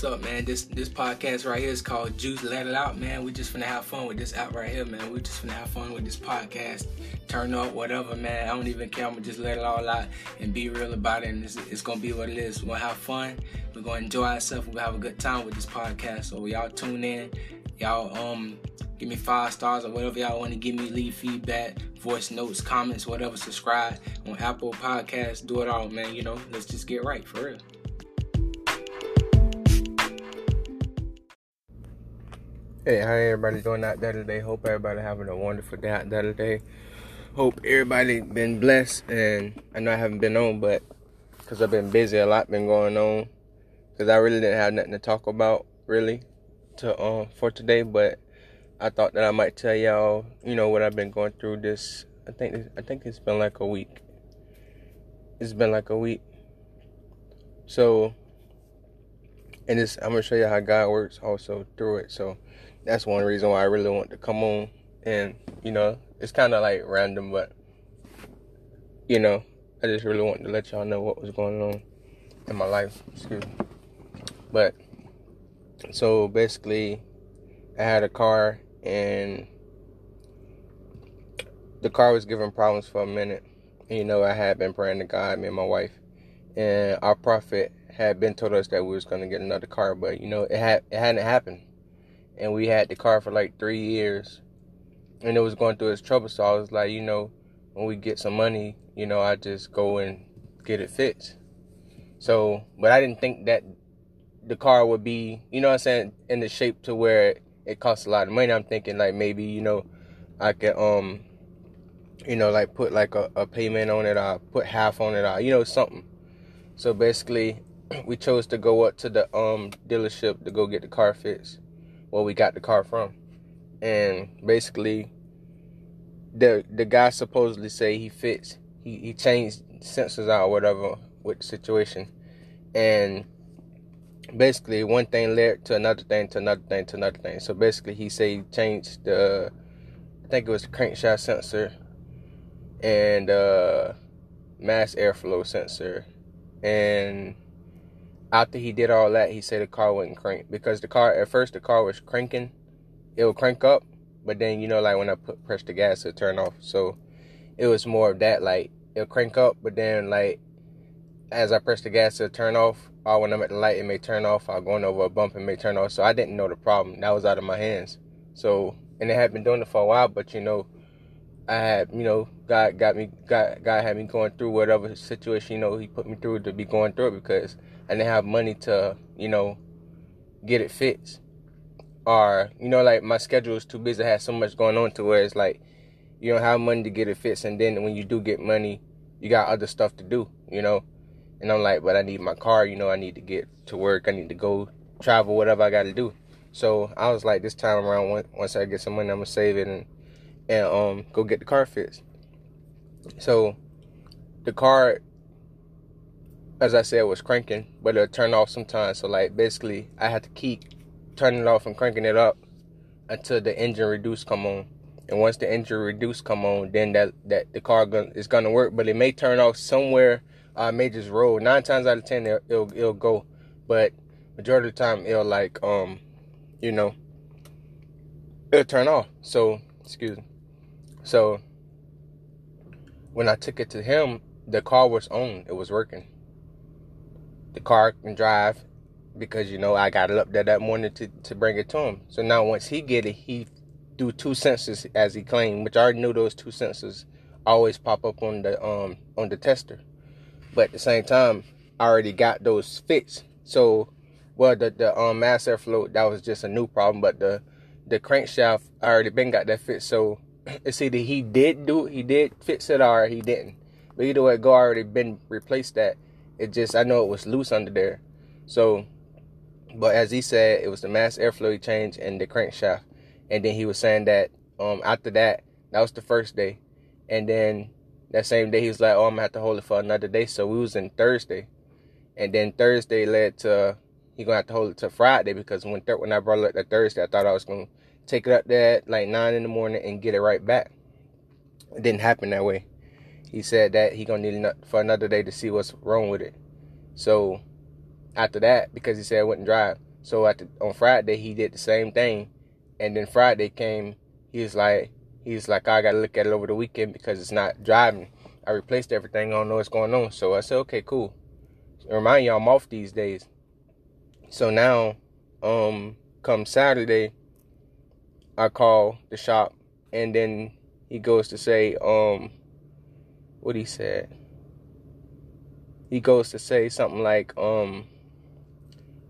what's up, man? This this podcast right here is called Juice Let It Out, man. We just finna have fun with this app right here, man. We just finna have fun with this podcast. Turn up, whatever, man. I don't even care. I'm gonna just let it all out and be real about it. And it's, it's gonna be what it is. We're gonna have fun. We're gonna enjoy ourselves. We're gonna have a good time with this podcast. So y'all tune in. Y'all um give me five stars or whatever y'all want to give me. Leave feedback, voice notes, comments, whatever. Subscribe on Apple Podcasts. Do it all, man. You know, let's just get right for real. Hey, how everybody doing out there today? Hope everybody having a wonderful day out there today. Hope everybody been blessed. And I know I haven't been on, but because I've been busy, a lot been going on. Because I really didn't have nothing to talk about really to um for today. But I thought that I might tell y'all, you know, what I've been going through. This I think I think it's been like a week. It's been like a week. So, and this I'm gonna show you how God works also through it. So that's one reason why I really want to come on. And you know, it's kind of like random, but you know, I just really wanted to let y'all know what was going on in my life. Excuse me. But so basically, I had a car and the car was giving problems for a minute. You know, I had been praying to God, me and my wife, and our prophet had been told us that we was gonna get another car, but you know, it had it hadn't happened and we had the car for like three years and it was going through its trouble. So i was like you know when we get some money you know i just go and get it fixed. So but i didn't think that the car would be you know i'm saying in the shape to where it costs a lot of money. I'm thinking like maybe you know i could um you know like put like a, a payment on it I put half on it I you know something. So basically we chose to go up to the um dealership to go get the car fixed where we got the car from. And basically the the guy supposedly say he fits he, he changed sensors out or whatever with the situation. And basically one thing led to another thing to another thing to another thing. So basically he say he changed the I think it was the crankshaft sensor and uh mass airflow sensor and after he did all that, he said the car wouldn't crank because the car at first the car was cranking, it would crank up, but then you know like when I put press the gas it turn off. So it was more of that like it'll crank up, but then like as I press the gas it'll turn off. Or when I'm at the light it may turn off. Or going over a bump it may turn off. So I didn't know the problem. That was out of my hands. So and it had been doing it for a while, but you know I had, you know, God got me, God, God had me going through whatever situation, you know, He put me through to be going through it because I didn't have money to, you know, get it fixed. Or, you know, like my schedule is too busy. I had so much going on to where it's like you don't have money to get it fixed. And then when you do get money, you got other stuff to do, you know. And I'm like, but I need my car, you know, I need to get to work. I need to go travel, whatever I got to do. So I was like, this time around, once I get some money, I'm to save it and, and um go get the car fixed. So the car as I said, it was cranking, but it'll turn off sometimes. So like basically, I had to keep turning it off and cranking it up until the engine reduce come on. And once the engine reduce come on, then that that the car gun is gonna work. But it may turn off somewhere. I uh, may just roll. Nine times out of ten, it'll, it'll it'll go. But majority of the time, it'll like um, you know, it'll turn off. So excuse me. So when I took it to him, the car was on. It was working the car can drive because you know I got it up there that morning to, to bring it to him. So now once he get it, he do two sensors as he claimed, which I already knew those two sensors always pop up on the um on the tester. But at the same time, I already got those fixed. So well the the um mass airflow that was just a new problem, but the the crankshaft I already been got that fixed. So it's either he did do it, he did fix it or he didn't. But either way, go already been replaced that it just I know it was loose under there. So but as he said, it was the mass airflow change and the crankshaft. And then he was saying that um after that, that was the first day. And then that same day he was like, Oh, I'm gonna have to hold it for another day. So we was in Thursday. And then Thursday led to he gonna have to hold it to Friday because when th- when I brought it up that Thursday, I thought I was gonna take it up there at like nine in the morning and get it right back. It didn't happen that way he said that he gonna need it for another day to see what's wrong with it. So after that, because he said I wouldn't drive, So the, on Friday he did the same thing, and then Friday came. He was like, he's like, I gotta look at it over the weekend because it's not driving. I replaced everything. I don't know what's going on. So I said, okay, cool. Remind y'all I'm off these days. So now, um, come Saturday, I call the shop, and then he goes to say, um, what he said. He goes to say something like, um,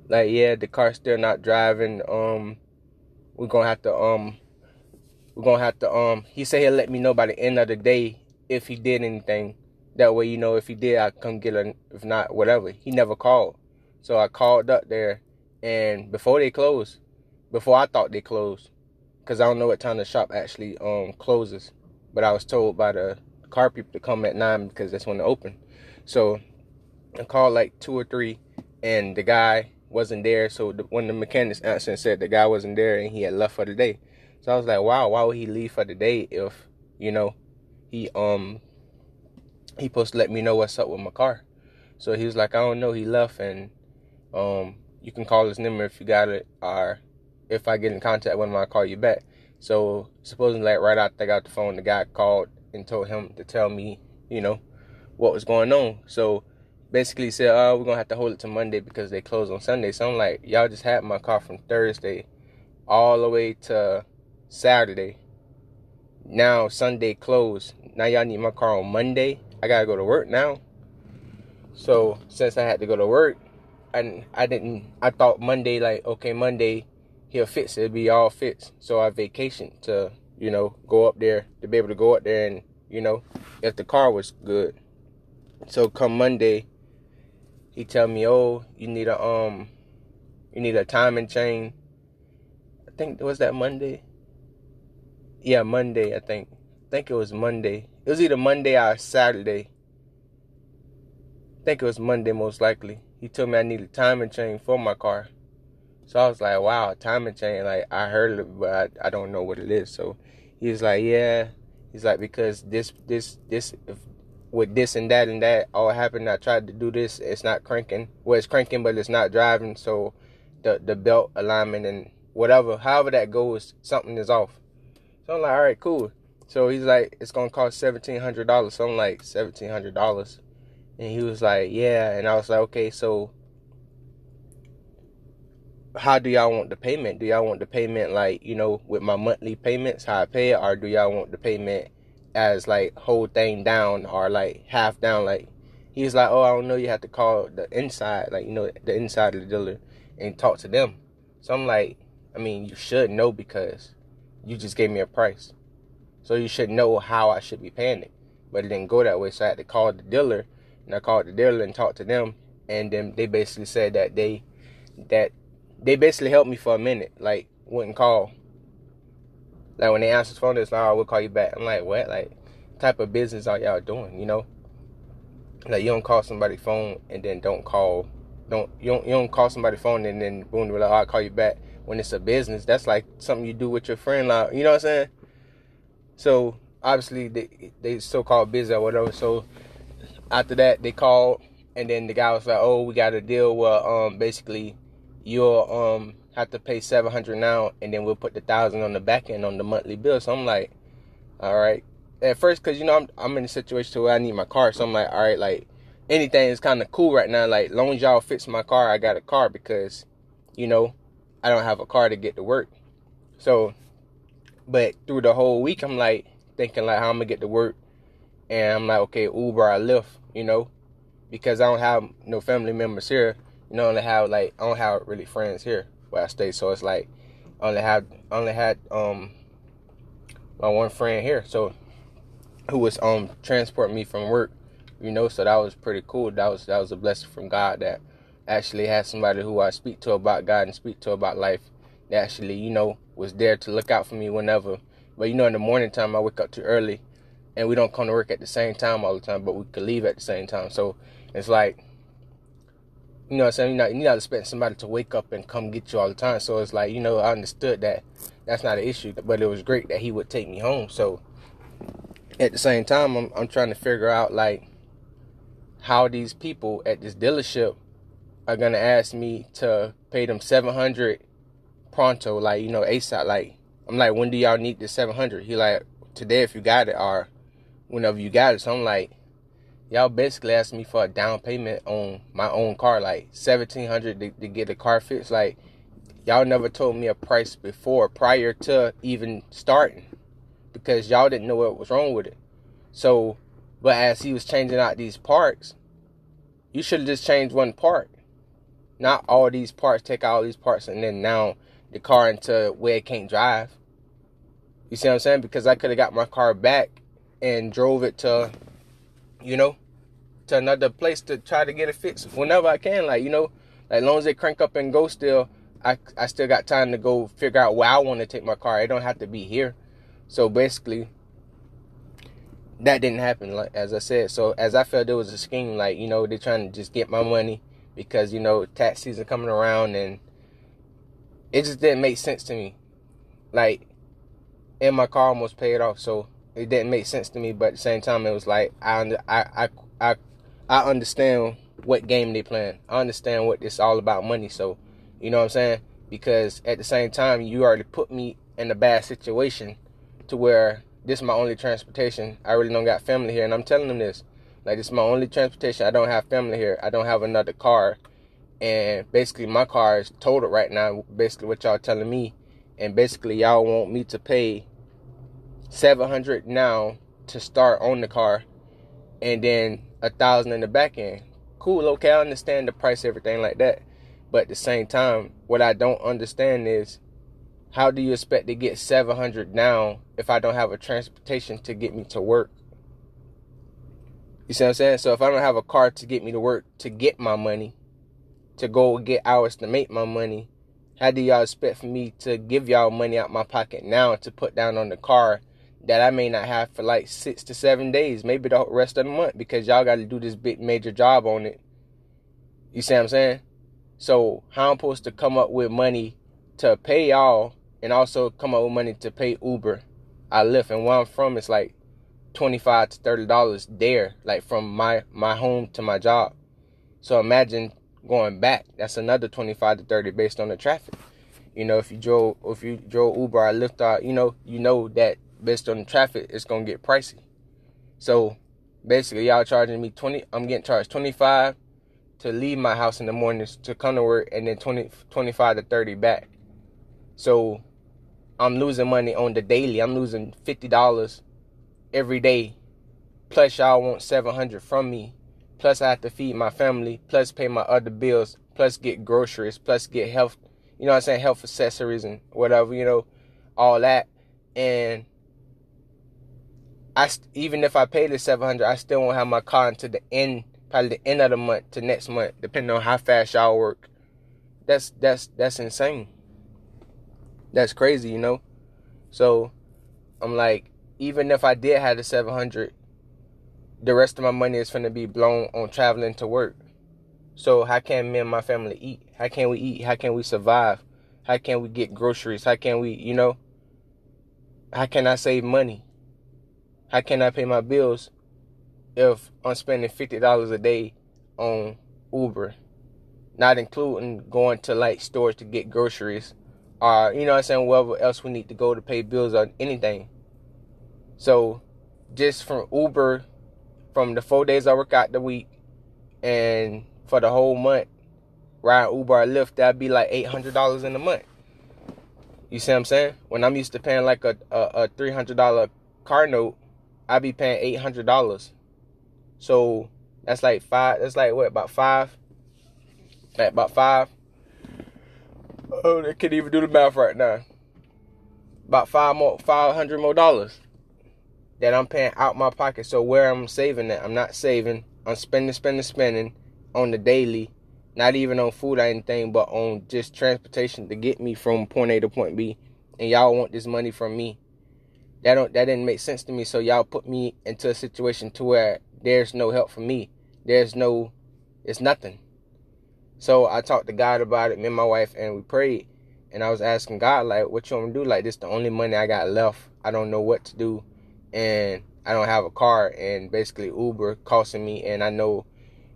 like yeah, the car's still not driving. Um, we're gonna have to um, we're gonna have to um. He said he'll let me know by the end of the day if he did anything. That way, you know, if he did, I come get it. If not, whatever. He never called, so I called up there, and before they closed, before I thought they closed, because I don't know what time the shop actually um closes, but I was told by the car people to come at nine because that's when they open. So I called like two or three, and the guy wasn't there. So when the mechanics answered and said the guy wasn't there and he had left for the day, so I was like, wow, why would he leave for the day if you know he um he supposed to let me know what's up with my car. So he was like, I don't know, he left and um you can call his number if you got it or if I get in contact with him I'll call you back. So supposedly like right after I got the phone the guy called and told him to tell me, you know, what was going on. So basically said, Oh, we're gonna have to hold it to Monday because they close on Sunday. So I'm like, Y'all just had my car from Thursday all the way to Saturday. Now Sunday closed. Now y'all need my car on Monday. I gotta go to work now. So since I had to go to work, and I didn't, I thought Monday like okay Monday he'll fix it, it'll be all fixed. So I vacationed to you know go up there to be able to go up there and you know if the car was good. So come Monday, he tell me, oh you need a um, you need a timing chain. I think was that Monday. Yeah, Monday. I think. I think it was Monday. It was either Monday or Saturday. I think it was Monday most likely. He told me I need a timing chain for my car. So I was like, wow, timing chain. Like I heard it, but I, I don't know what it is. So he's like, yeah. He's like, because this, this, this, if, with this and that and that all happened. I tried to do this. It's not cranking. Well, it's cranking, but it's not driving. So the the belt alignment and whatever, however that goes, something is off. So I'm like, all right, cool. So he's like, it's gonna cost seventeen hundred dollars. So I'm like, seventeen hundred dollars, and he was like, yeah. And I was like, okay, so how do y'all want the payment? Do y'all want the payment like you know with my monthly payments, how I pay it, or do y'all want the payment as like whole thing down or like half down? Like he's like, oh, I don't know. You have to call the inside, like you know, the inside of the dealer and talk to them. So I'm like, I mean, you should know because you just gave me a price. So you should know how I should be paying it. But it didn't go that way. So I had to call the dealer and I called the dealer and talked to them and then they basically said that they that they basically helped me for a minute, like wouldn't call. Like when they answered the phone, it's like, oh, we'll call you back. I'm like, what? Like, type of business are y'all doing, you know? Like you don't call somebody phone and then don't call don't you don't you don't call somebody phone and then boom, like, oh, I'll call you back when it's a business. That's like something you do with your friend, like you know what I'm saying. So obviously they they so called busy or whatever. So after that they called and then the guy was like, "Oh, we got a deal where um basically you'll um have to pay seven hundred now, and then we'll put the thousand on the back end on the monthly bill." So I'm like, "All right." At first, cause you know I'm I'm in a situation where I need my car, so I'm like, "All right, like." Anything is kind of cool right now. Like, long as y'all fix my car, I got a car because, you know, I don't have a car to get to work. So, but through the whole week, I'm like thinking like how I'm gonna get to work, and I'm like, okay, Uber or Lyft, you know, because I don't have no family members here. You know, only have like I don't have really friends here where I stay. So it's like I only have only had um my one friend here, so who was um transporting me from work. You know, so that was pretty cool. That was that was a blessing from God that actually had somebody who I speak to about God and speak to about life that actually, you know, was there to look out for me whenever. But you know, in the morning time, I wake up too early, and we don't come to work at the same time all the time, but we could leave at the same time. So it's like, you know, what I'm saying you're not, you're not expecting somebody to wake up and come get you all the time. So it's like, you know, I understood that that's not an issue, but it was great that he would take me home. So at the same time, I'm, I'm trying to figure out like how these people at this dealership are gonna ask me to pay them seven hundred pronto, like you know ASAP. Like I'm like, when do y'all need the seven hundred? He like today if you got it, or whenever you got it. So I'm like, y'all basically asked me for a down payment on my own car, like seventeen hundred to, to get the car fixed. Like y'all never told me a price before prior to even starting because y'all didn't know what was wrong with it. So, but as he was changing out these parts, you should have just changed one part, not all these parts. Take all these parts and then now the car into where it can't drive. You see what I'm saying? Because I could have got my car back and drove it to, you know, to another place to try to get it fixed whenever I can. Like, you know, like as long as they crank up and go still, I, I still got time to go figure out where I want to take my car. It don't have to be here. So basically, that didn't happen. Like as I said, so as I felt, there was a scheme. Like you know, they're trying to just get my money because you know tax season coming around, and it just didn't make sense to me. Like, and my car almost paid off, so it didn't make sense to me. But at the same time, it was like I I I I, understand what game they playing. I understand what it's all about money. So you know what I'm saying? Because at the same time, you already put me in a bad situation to where this is my only transportation. I really don't got family here, and I'm telling them this. Like this is my only transportation. I don't have family here. I don't have another car, and basically my car is totaled right now. Basically, what y'all telling me, and basically y'all want me to pay seven hundred now to start on the car, and then a thousand in the back end. Cool, okay, I understand the price, everything like that. But at the same time, what I don't understand is how do you expect to get 700 now if I don't have a transportation to get me to work? You see what I'm saying? So if I don't have a car to get me to work to get my money, to go get hours to make my money, how do y'all expect for me to give y'all money out my pocket now to put down on the car that I may not have for like six to seven days, maybe the rest of the month because y'all got to do this big major job on it. You see what I'm saying? So how I'm supposed to come up with money to pay y'all and also come up with money to pay Uber, I Lyft, and where I'm from it's like twenty five to thirty dollars there, like from my my home to my job. So imagine going back. That's another twenty five to thirty based on the traffic. You know, if you drove if you drove Uber or Lyft, you know, you know that based on the traffic, it's gonna get pricey. So basically, y'all charging me twenty. I'm getting charged twenty five to leave my house in the mornings to come to work and then 20, 25 to 30 back. So I'm losing money on the daily. I'm losing $50 every day. Plus y'all want 700 from me. Plus I have to feed my family, plus pay my other bills, plus get groceries, plus get health, you know I'm saying, health accessories and whatever, you know, all that. And I even if I pay the 700, I still won't have my car until the end probably the end of the month to next month, depending on how fast y'all work. That's that's that's insane. That's crazy, you know. So I'm like, even if I did have the 700, the rest of my money is gonna be blown on traveling to work. So how can me and my family eat? How can we eat? How can we survive? How can we get groceries? How can we, you know? How can I save money? How can I pay my bills if I'm spending fifty dollars a day on Uber, not including going to like stores to get groceries, or you know I'm saying, wherever else we need to go to pay bills or anything. So, just from Uber, from the four days I work out the week, and for the whole month, ride Uber or Lyft, that'd be like eight hundred dollars in a month. You see what I'm saying? When I'm used to paying like a a, a three hundred dollar car note, I'd be paying eight hundred dollars so that's like five. That's like what about five? Like about five. Oh, they can't even do the math right now. About five more, five hundred more dollars that I'm paying out my pocket. So where I'm saving that, I'm not saving. I'm spending, spending, spending on the daily. Not even on food or anything, but on just transportation to get me from point A to point B. And y'all want this money from me. That don't that didn't make sense to me. So y'all put me into a situation to where there's no help for me. There's no, it's nothing. So I talked to God about it, me and my wife, and we prayed. And I was asking God, like, what you want me to do? Like, this the only money I got left. I don't know what to do. And I don't have a car. And basically, Uber costing me. And I know,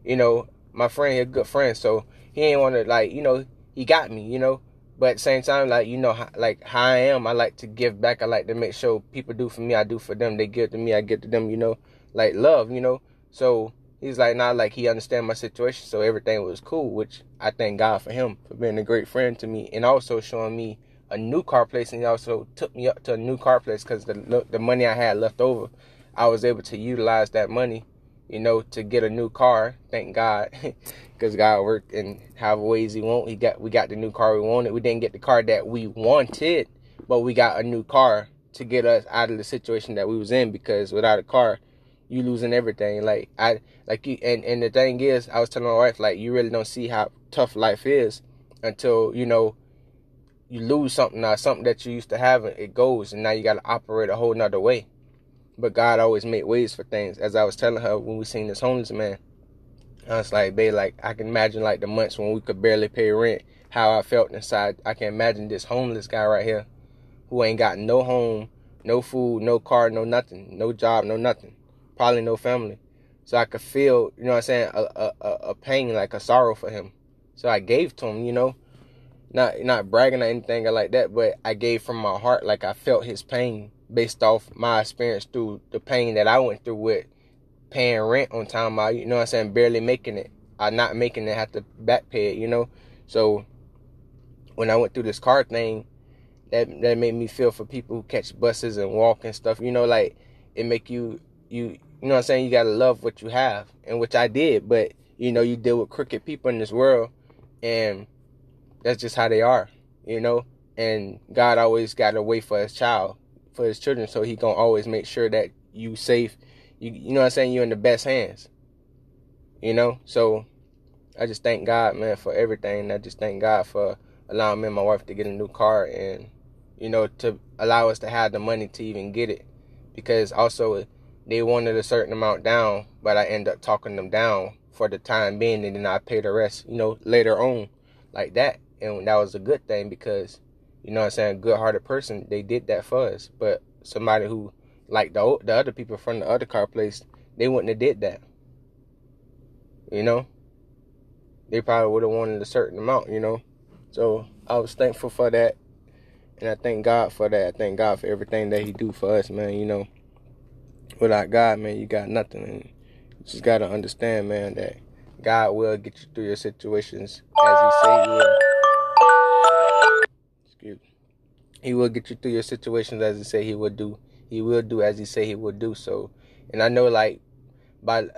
you know, my friend, a good friend. So he ain't want to like you know he got me, you know. But at the same time, like you know, like how I am, I like to give back. I like to make sure people do for me, I do for them. They give to me, I give to them. You know, like love. You know, so he's like not like he understand my situation, so everything was cool. Which I thank God for him for being a great friend to me, and also showing me a new car place, and he also took me up to a new car place because the the money I had left over, I was able to utilize that money, you know, to get a new car. Thank God, because God worked in however ways He want. He got we got the new car we wanted. We didn't get the car that we wanted, but we got a new car to get us out of the situation that we was in. Because without a car, you losing everything. Like I like you, and and the thing is, I was telling my wife like you really don't see how tough life is until you know you lose something now, something that you used to have, it goes, and now you got to operate a whole nother way. But God always made ways for things. As I was telling her when we seen this homeless man, I was like, babe, like I can imagine like the months when we could barely pay rent, how I felt inside. I can imagine this homeless guy right here, who ain't got no home, no food, no car, no nothing, no job, no nothing, probably no family. So I could feel, you know what I'm saying, a, a, a pain, like a sorrow for him. So I gave to him, you know not not bragging or anything like that, but I gave from my heart, like I felt his pain based off my experience through the pain that I went through with paying rent on time. I, you know what I'm saying, barely making it. I'm not making it, have to back pay it, you know. So when I went through this car thing, that that made me feel for people who catch buses and walk and stuff. You know, like it make you you you know what I'm saying. You gotta love what you have, and which I did. But you know, you deal with crooked people in this world, and that's just how they are, you know. And God always got a way for His child, for His children, so He gonna always make sure that you safe. You you know what I'm saying? You're in the best hands. You know, so I just thank God, man, for everything. I just thank God for allowing me and my wife to get a new car and you know to allow us to have the money to even get it because also they wanted a certain amount down but i end up talking them down for the time being and then i pay the rest you know later on like that and that was a good thing because you know what I'm saying, good hearted person, they did that for us. But somebody who like the the other people from the other car place, they wouldn't have did that. You know? They probably would have wanted a certain amount, you know. So I was thankful for that. And I thank God for that. I thank God for everything that He do for us, man. You know, without God, man, you got nothing. And you just gotta understand, man, that God will get you through your situations as He say He will. Excuse me. He will get you through your situations as He say He would do. He will do as He say He would do. So, and I know like by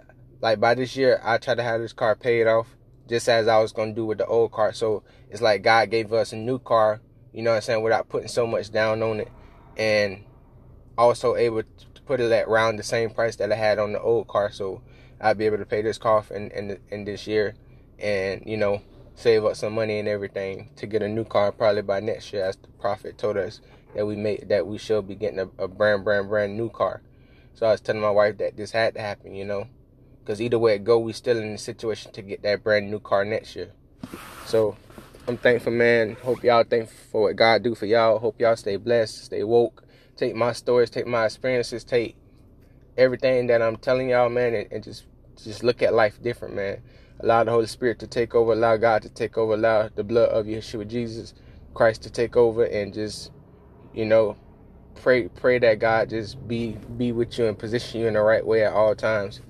like by this year, I try to have this car paid off, just as I was gonna do with the old car. So it's like God gave us a new car. You know what I'm saying? Without putting so much down on it, and also able to put it at around the same price that I had on the old car. So I'll be able to pay this car in, in, in this year and, you know, save up some money and everything to get a new car probably by next year as the prophet told us that we made that we should be getting a, a brand brand brand new car. So i was telling my wife that this had to happen you know? Because either way it go we still in the situation to get that brand new car next year. So i'm thankful man. Hope y'all thankful for what god do for y'all. Hope y'all stay blessed stay woke. Take my stories take my experiences take everything that I'm telling y'all, man, and, and, just just look at life different, man. Allow the Holy Spirit to take over, allow God to take over, allow the blood of Yeshua Jesus Christ to take over, and just you know pray pray that God just be be with you and position you in the right way at all times,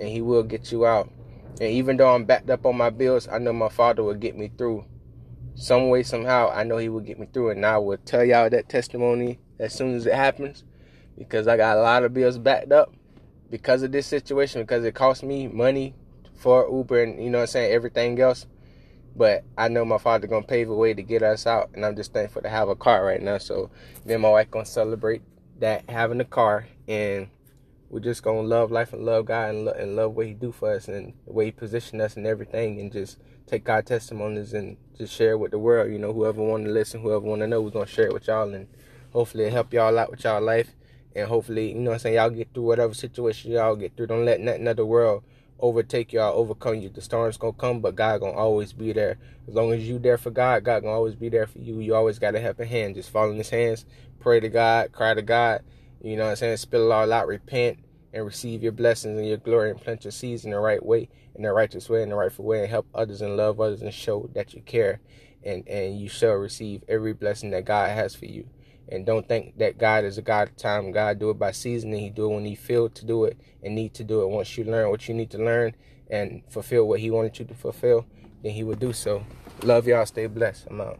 and He will get you out. And even though I'm backed up on my bills, I know my Father will get me through. Some way, somehow, I know He will get me through, and I will tell y'all that testimony as soon as it happens because I got a lot of bills backed up because of this situation because it cost me money for Uber and you know what I'm saying everything else. But I know my father gonna pave a way to get us out, and I'm just thankful to have a car right now. So then my wife gonna celebrate that having a car, and we're just gonna love life and love God and, lo- and love what He do for us and the way He position us and everything, and just take God testimonies and just share with the world. You know, whoever want to listen, whoever want to know, we're gonna share it with y'all, and hopefully it help y'all out with y'all life and hopefully, you know I'm saying, y'all get through whatever situation y'all get through. Don't let nothing of the world overtake y'all, overcome you. The storm's gonna come, but God gonna always be there. As long as you there for God, God gonna always be there for you. You always got to help a hand. Just fall in his hands, pray to God, cry to God, you know what I'm saying, spill it all out, repent, and receive your blessings and your glory and plant your seeds in the right way, in the righteous way, in the rightful way, and help others and love others and show that you care. And, and you shall receive every blessing that God has for you. And don't think that God is a God of time. God do it by season, He do it when He feel to do it and need to do it. Once you learn what you need to learn and fulfill what He wanted you to fulfill, then He will do so. Love y'all. Stay blessed. I'm out.